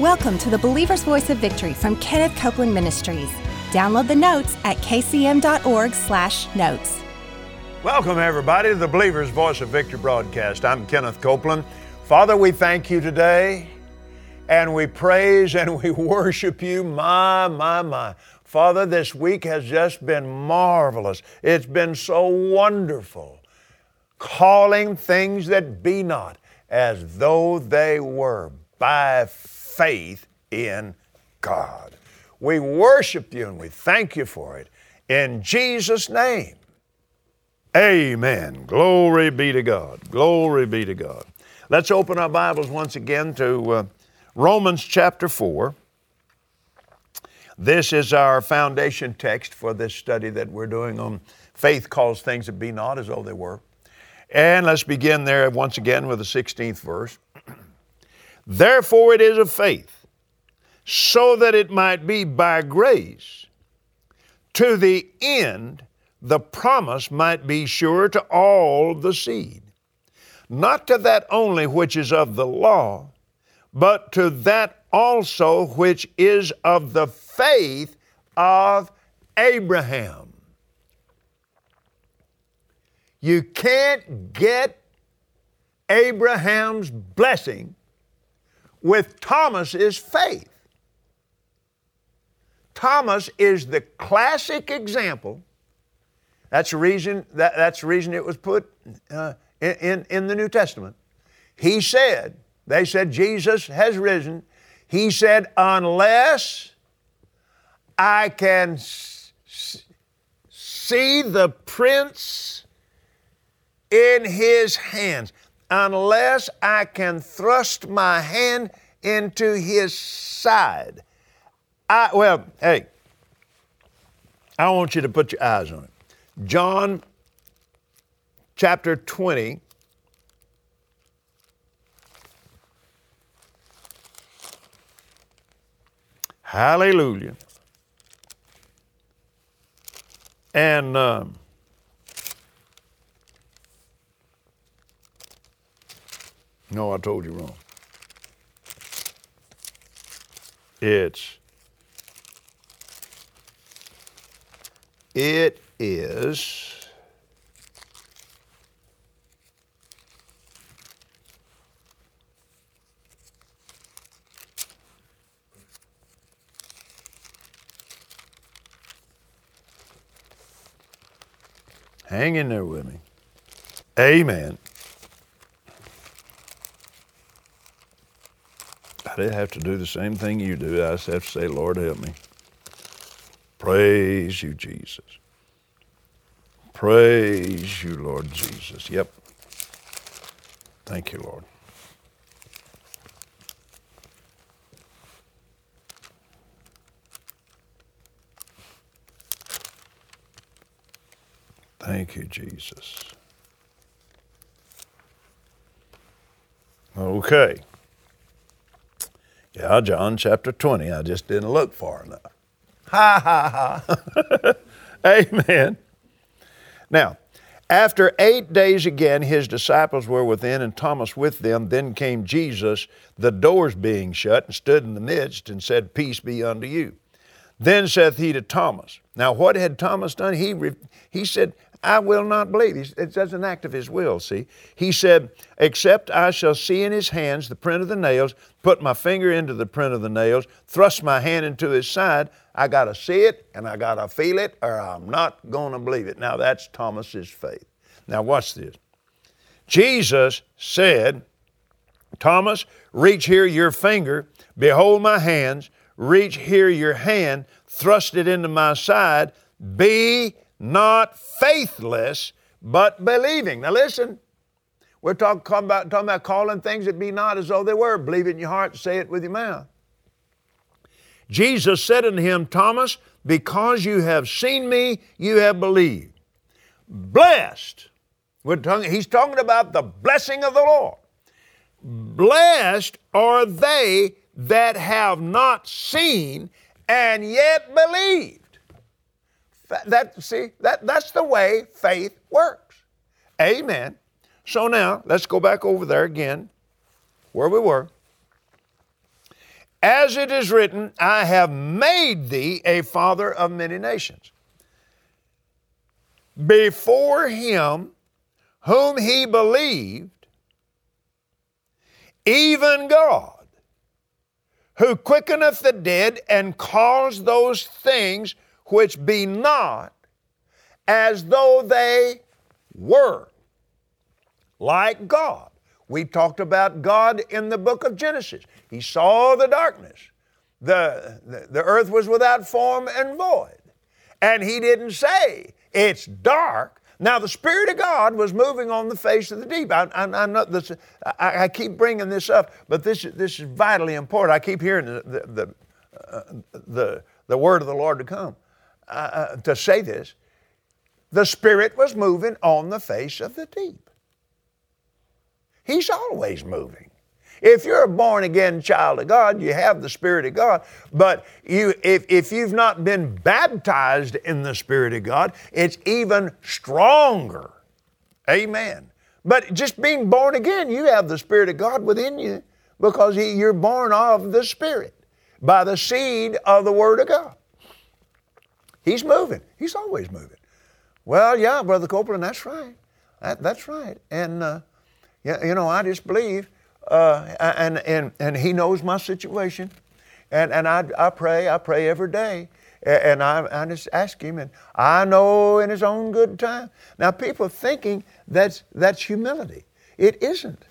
Welcome to the Believer's Voice of Victory from Kenneth Copeland Ministries. Download the notes at kcm.org/notes. Welcome everybody to the Believer's Voice of Victory broadcast. I'm Kenneth Copeland. Father, we thank you today and we praise and we worship you. My, my, my. Father, this week has just been marvelous. It's been so wonderful. Calling things that be not as though they were by faith in God. We worship you and we thank you for it. In Jesus' name. Amen. Glory be to God. Glory be to God. Let's open our Bibles once again to uh, Romans chapter 4. This is our foundation text for this study that we're doing on faith calls things that be not as though they were. And let's begin there once again with the 16th verse. Therefore, it is of faith, so that it might be by grace, to the end the promise might be sure to all the seed, not to that only which is of the law, but to that also which is of the faith of Abraham. You can't get Abraham's blessing with Thomas's faith. Thomas is the classic example. That's the reason, that, that's the reason it was put uh, in, in the New Testament. He said, they said, Jesus has risen. He said, unless I can s- see the prints in his hands unless I can thrust my hand into his side. I, well, hey, I want you to put your eyes on it. John chapter 20. Hallelujah. And um, No, I told you wrong. It's it is Hang in there with me. Amen. Didn't have to do the same thing you do. I just have to say, Lord, help me. Praise you, Jesus. Praise you, Lord Jesus. Yep. Thank you, Lord. Thank you, Jesus. Okay. Yeah, John chapter 20. I just didn't look far enough. Ha ha ha. Amen. Now, after eight days again, his disciples were within, and Thomas with them. Then came Jesus, the doors being shut, and stood in the midst, and said, Peace be unto you. Then saith he to Thomas. Now, what had Thomas done? He, re- he said, I will not believe. It's as an act of his will, see. He said, Except I shall see in his hands the print of the nails, put my finger into the print of the nails, thrust my hand into his side, I got to see it and I got to feel it or I'm not going to believe it. Now that's Thomas's faith. Now watch this. Jesus said, Thomas, reach here your finger, behold my hands, reach here your hand, thrust it into my side, be not faithless, but believing. Now listen, we're talking about, talking about calling things that be not as though they were. Believe it in your heart, say it with your mouth. Jesus said unto him, Thomas, because you have seen me, you have believed. Blessed. We're Talking, he's talking about the blessing of the Lord. Blessed are they that have not seen and yet believed. That, see, that, that's the way faith works. Amen. So now, let's go back over there again, where we were. As it is written, I have made thee a father of many nations. Before him whom he believed, even God, who quickeneth the dead and calls those things which be not as though they were, like God. We talked about God in the book of Genesis. He saw the darkness. The, the, the earth was without form and void. And He didn't say, it's dark. Now, the Spirit of God was moving on the face of the deep. I, I, I, this, I, keep bringing this up, but this, this is vitally important. I keep hearing the, the, the, uh, the, the word of the Lord to come uh, uh, to say this. The Spirit was moving on the face of the deep. He's always moving. If you're a born again child of God, you have the Spirit of God. But you, if, if you've not been baptized in the Spirit of God, it's even stronger. Amen. But just being born again, you have the Spirit of God within you because he, you're born of the Spirit by the seed of the Word of God. He's moving. He's always moving. Well, yeah, Brother Copeland, that's right. That, that's right. And, uh, yeah, you know, I just believe uh, and, and, and He knows my situation. And, and I, I pray, I pray every day. And I, I just ask Him, and I know in His own good time. Now, people thinking that's, that's humility. It isn't.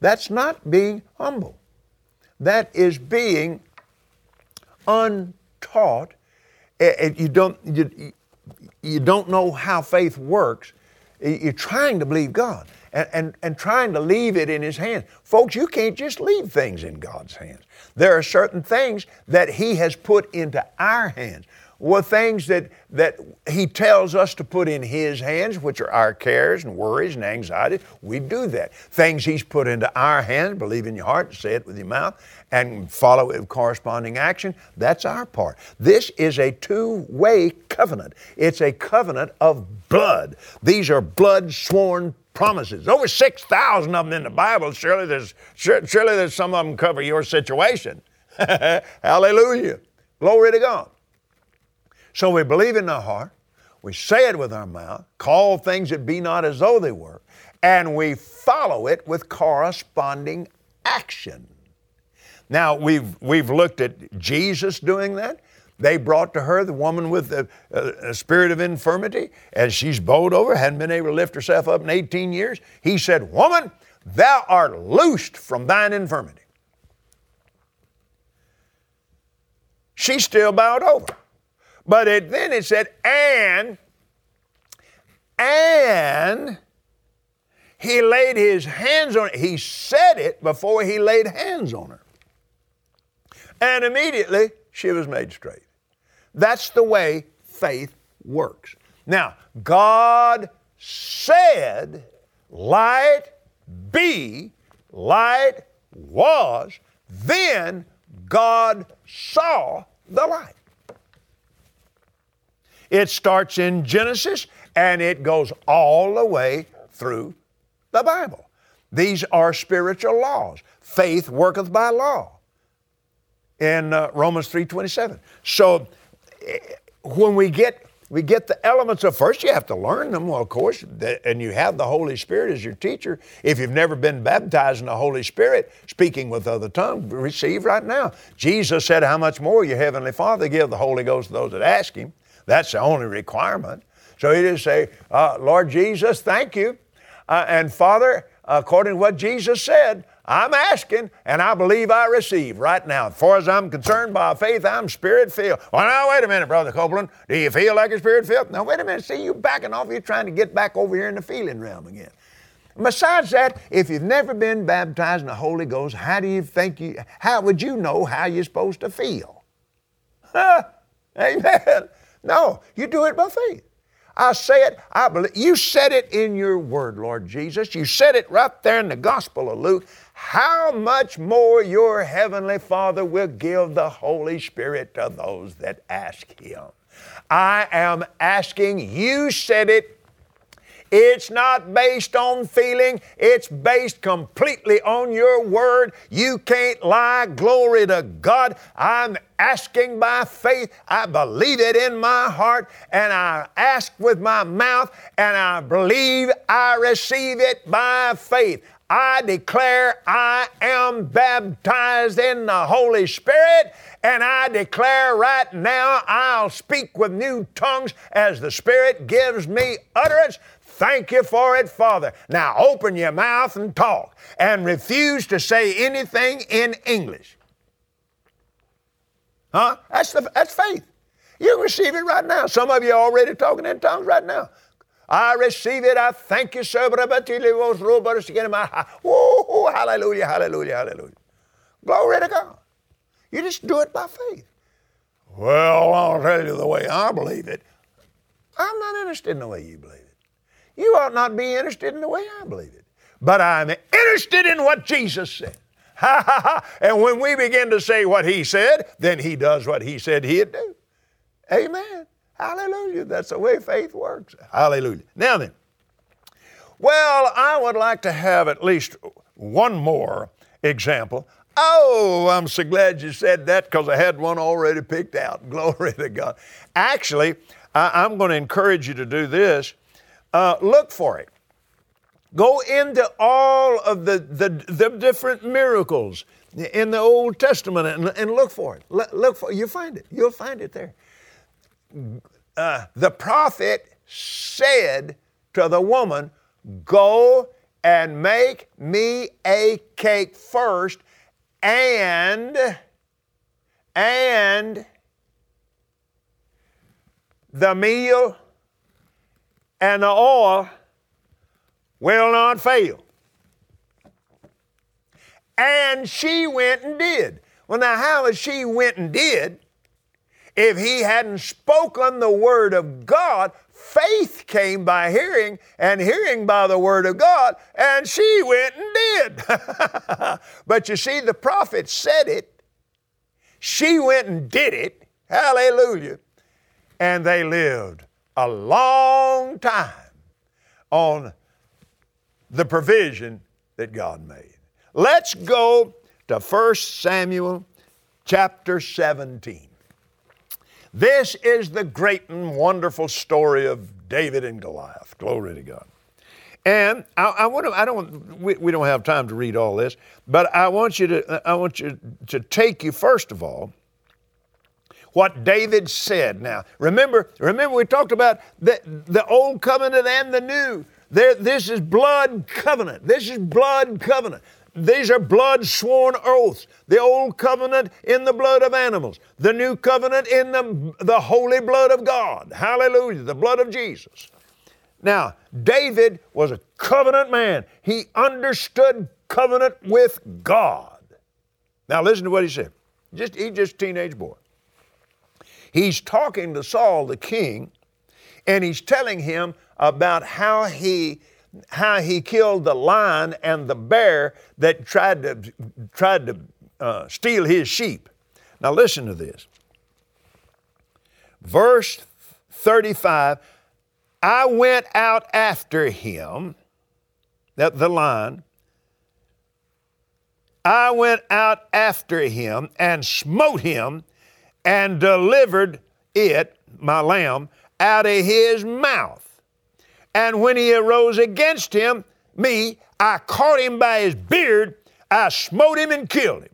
That's not being humble. That is being untaught. You don't, you, you don't know how faith works. You're trying to believe God and, and, and trying to leave it in His hands. Folks, you can't just leave things in God's hands. There are certain things that He has put into our hands were things that, that He tells us to put in His hands, which are our cares and worries and anxieties. We do that. Things He's put into our hands, believe in your heart, say it with your mouth, and follow it with corresponding action, that's our part. This is a two way covenant. It's a covenant of blood. These are blood sworn promises. Over 6,000 of them in the Bible. Surely there's, surely there's some of them cover your situation. Hallelujah. Glory to God. So we believe in our heart, we say it with our mouth, call things that be not as though they were, and we follow it with corresponding action. Now, we've, we've looked at Jesus doing that. They brought to her the woman with the uh, spirit of infirmity, as she's bowed over, hadn't been able to lift herself up in 18 years. He said, Woman, thou art loosed from thine infirmity. She still bowed over. But it, then it said, and, and he laid his hands on it. He said it before he laid hands on her. And immediately she was made straight. That's the way faith works. Now, God said, Light be, light was, then God saw the light. It starts in Genesis and it goes all the way through the Bible. These are spiritual laws. Faith worketh by law in uh, Romans 3:27. So eh, when we get we get the elements of first you have to learn them well of course and you have the holy spirit as your teacher if you've never been baptized in the holy spirit speaking with other tongues receive right now jesus said how much more your heavenly father give the holy ghost to those that ask him that's the only requirement. So you just say, uh, Lord Jesus, thank you. Uh, and Father, according to what Jesus said, I'm asking and I believe I receive right now. As far as I'm concerned, by faith, I'm spirit filled. Well, now, wait a minute, Brother Copeland. Do you feel like you're spirit filled? Now, wait a minute. See, you backing off. You're trying to get back over here in the feeling realm again. Besides that, if you've never been baptized in the Holy Ghost, how do you think you, how would you know how you're supposed to feel? Huh? Amen. No, you do it by faith. I say it, I believe. You said it in your word, Lord Jesus. You said it right there in the Gospel of Luke. How much more your Heavenly Father will give the Holy Spirit to those that ask Him. I am asking, you said it It's not based on feeling, it's based completely on your word. You can't lie. Glory to God. I'm asking by faith. I believe it in my heart, and I ask with my mouth, and I believe I receive it by faith. I declare I am baptized in the Holy Spirit, and I declare right now I'll speak with new tongues as the Spirit gives me utterance. Thank you for it, Father. Now open your mouth and talk, and refuse to say anything in English. Huh? That's, the, that's faith. You receive it right now. Some of you are already talking in tongues right now. I receive it. I thank you, sir. Oh, hallelujah, hallelujah, hallelujah. Glory to God. You just do it by faith. Well, I'll tell you the way I believe it. I'm not interested in the way you believe it. You ought not be interested in the way I believe it. But I'm interested in what Jesus said. Ha ha ha. And when we begin to say what he said, then he does what he said he'd do. Amen. Hallelujah. That's the way faith works. Hallelujah. Now then, well, I would like to have at least one more example. Oh, I'm so glad you said that because I had one already picked out. Glory to God. Actually, I, am going to encourage you to do this. Uh, look for it. Go into all of the, the, the different miracles in the Old Testament and, and look for it. Look for You find it. You'll find it there uh, the prophet said to the woman, Go and make me a cake first, and, and the meal and the oil will not fail. And she went and did. Well, now, how is she went and did? If he hadn't spoken the word of God, faith came by hearing, and hearing by the word of God, and she went and did. but you see, the prophet said it, she went and did it. Hallelujah. And they lived a long time on the provision that God made. Let's go to 1 Samuel chapter 17. This is the great and wonderful story of David and Goliath. Glory to God. And I, I want to, I don't, we, we don't have time to read all this, but I want you to, I want you to take you first of all, what David said. Now, remember, remember we talked about the, the old covenant and the new. There, this is blood covenant. This is blood covenant. These are blood sworn oaths. The old covenant in the blood of animals, the new covenant in the, the holy blood of God. Hallelujah, the blood of Jesus. Now, David was a covenant man. He understood covenant with God. Now, listen to what he said. Just, he's just a teenage boy. He's talking to Saul, the king, and he's telling him about how he how he killed the lion and the bear that tried to, tried to uh, steal his sheep. Now, listen to this. Verse 35 I went out after him, that the lion. I went out after him and smote him and delivered it, my lamb, out of his mouth. And when he arose against him, me, I caught him by his beard, I smote him and killed him.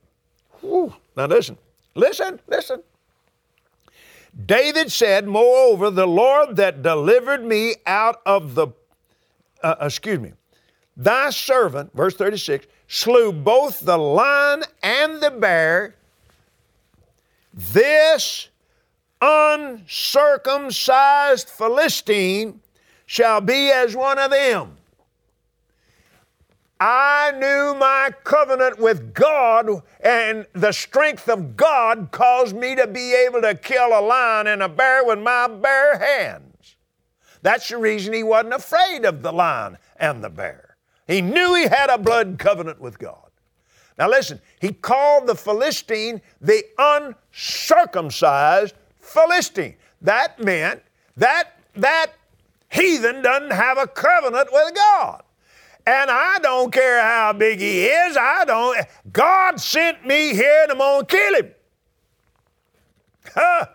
Whew. Now listen, listen, listen. David said, Moreover, the Lord that delivered me out of the, uh, excuse me, thy servant, verse 36, slew both the lion and the bear. This uncircumcised Philistine shall be as one of them. I knew my covenant with God, and the strength of God caused me to be able to kill a lion and a bear with my bare hands. That's the reason he wasn't afraid of the lion and the bear. He knew he had a blood covenant with God. Now listen, he called the Philistine the uncircumcised Philistine. That meant that that heathen doesn't have a covenant with God. And I don't care how big he is, I don't. God sent me here and I'm going to kill him. Huh.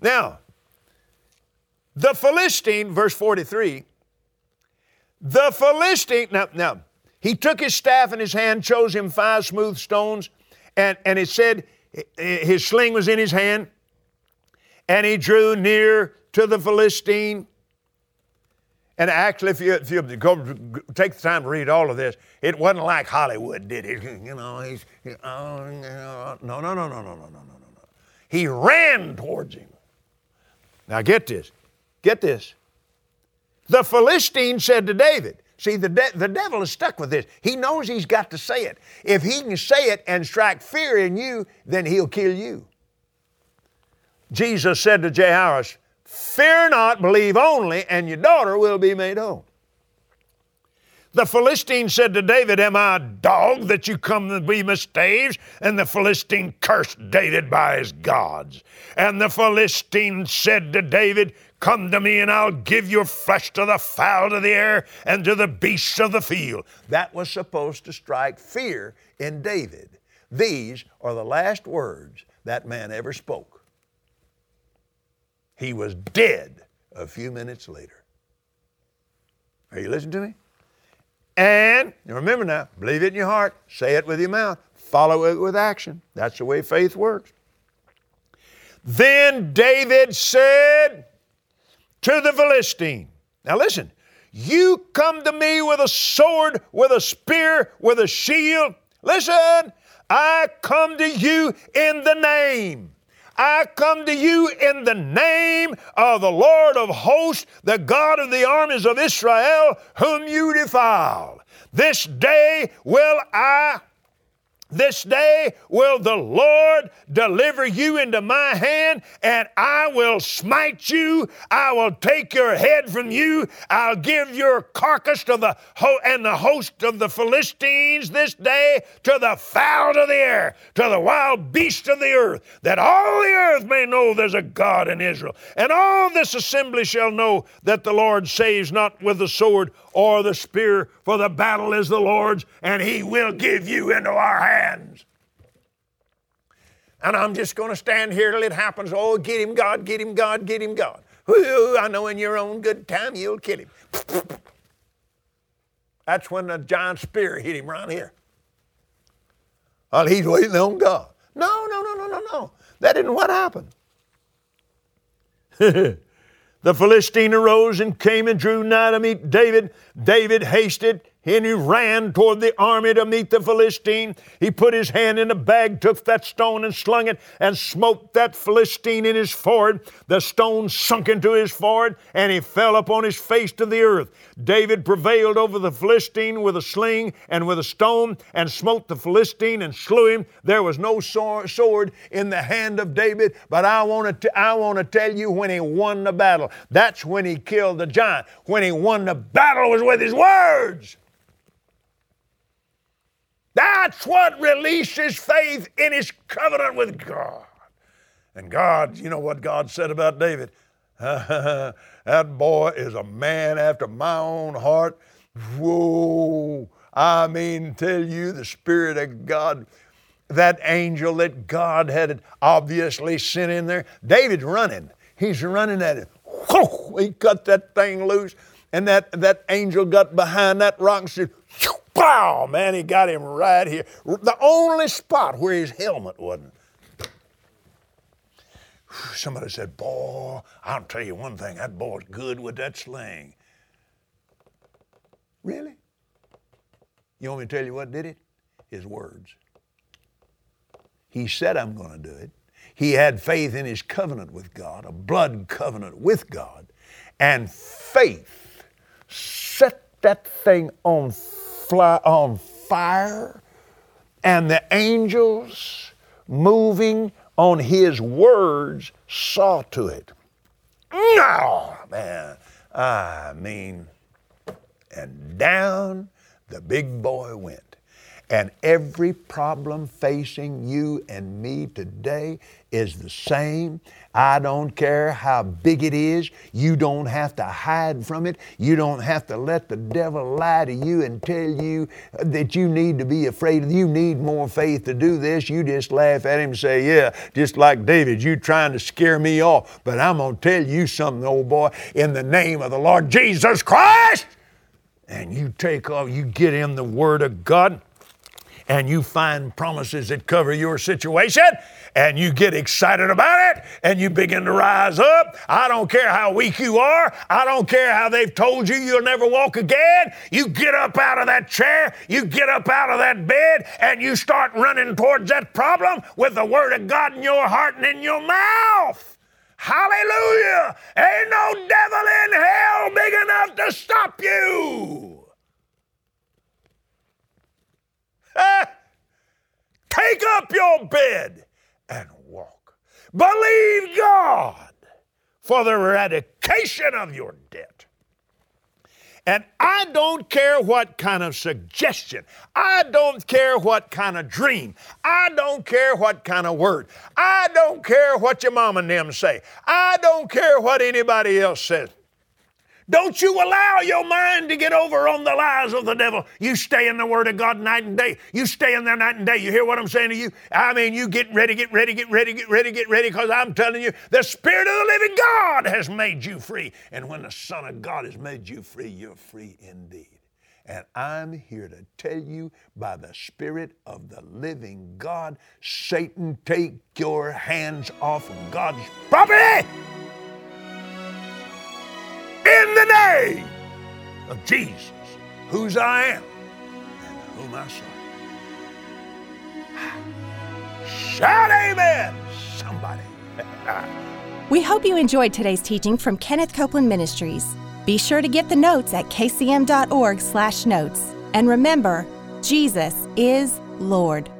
Now, the Philistine, verse 43, the Philistine, now, now, he took his staff in his hand, chose him five smooth stones, and, and it said his sling was in his hand, and he drew near to the Philistine. And actually, if you, if you go take the time to read all of this, it wasn't like Hollywood did it. You know, he's, oh, no, no, no, no, no, no, no, no, no. He ran towards him. Now get this, get this. The Philistine said to David, See, the, de- the devil is stuck with this. He knows he's got to say it. If he can say it and strike fear in you, then he'll kill you. Jesus said to Jairus, Fear not, believe only, and your daughter will be made whole. The Philistine said to David, Am I a dog that you come to be my staves? And the Philistine cursed David by his gods. And the Philistine said to David, Come to me, and I'll give your flesh to the fowl of the air and to the beasts of the field. That was supposed to strike fear in David. These are the last words that man ever spoke. He was dead a few minutes later. Are you listening to me? And remember now, believe it in your heart, say it with your mouth, follow it with action. That's the way faith works. Then David said to the Philistine, Now listen, you come to me with a sword, with a spear, with a shield. Listen, I come to you in the name. I come to you in the name of the Lord of hosts, the God of the armies of Israel, whom you defiled. This day will I this day will the Lord deliver you into my hand, and I will smite you. I will take your head from you. I'll give your carcass to the ho- and the host of the Philistines this day to the fowl of the air, to the wild beast of the earth, that all the earth may know there's a God in Israel. And all this assembly shall know that the Lord saves not with the sword or the spear, for the battle is the Lord's, and He will give you into our hands. And I'm just going to stand here till it happens. Oh, get him, God, get him, God, get him, God. Ooh, I know in your own good time you'll kill him. That's when the giant spear hit him right here. Well, he's waiting on God. No, no, no, no, no, no. That isn't what happened. The Philistine arose and came and drew nigh to meet David. David hasted and he ran toward the army to meet the Philistine. He put his hand in a bag, took that stone and slung it, and smote that Philistine in his forehead. The stone sunk into his forehead, and he fell upon his face to the earth. David prevailed over the Philistine with a sling and with a stone, and smote the Philistine and slew him. There was no sword in the hand of David, but I want to I want to tell you when he won the battle. That's when he killed the giant. When he won the battle was with his words. That's what releases faith in his covenant with God. And God, you know what God said about David? that boy is a man after my own heart. Whoa. I mean, tell you, the Spirit of God, that angel that God had obviously sent in there, David's running. He's running at it. Whoa, he cut that thing loose, and that, that angel got behind that rock and said, Pow! Man, he got him right here. The only spot where his helmet wasn't. Somebody said, Boy, I'll tell you one thing, that boy's good with that sling. Really? You want me to tell you what did it? His words. He said, I'm going to do it. He had faith in his covenant with God, a blood covenant with God, and faith set that thing on fly on fire, and the angels moving on his words saw to it. No, man. I mean, and down the big boy went. And every problem facing you and me today is the same. I don't care how big it is. You don't have to hide from it. You don't have to let the devil lie to you and tell you that you need to be afraid. You need more faith to do this. You just laugh at him and say, Yeah, just like David, you trying to scare me off. But I'm going to tell you something, old boy, in the name of the Lord Jesus Christ. And you take off, you get in the Word of God and you find promises that cover your situation and you get excited about it and you begin to rise up. I don't care how weak you are. I don't care how they've told you you'll never walk again. You get up out of that chair, you get up out of that bed, and you start running towards that problem with the Word of God in your heart and in your mouth. Hallelujah! Ain't no devil in hell big enough to stop you. Take up your bed and walk. Believe God for the eradication of your debt. And I don't care what kind of suggestion. I don't care what kind of dream. I don't care what kind of word. I don't care what your mom and them say. I don't care what anybody else says. Don't you allow your mind to get over on the lies of the devil. You stay in the Word of God night and day. You stay in there night and day. You hear what I'm saying to you? I mean, you get ready, get ready, get ready, get ready, get ready, because I'm telling you, the Spirit of the living God has made you free. And when the Son of God has made you free, you're free indeed. And I'm here to tell you by the Spirit of the living God, Satan, take your hands off God's property name of Jesus, whose I am and whom I serve. Shout amen, somebody. we hope you enjoyed today's teaching from Kenneth Copeland Ministries. Be sure to get the notes at kcm.org/notes. And remember, Jesus is Lord.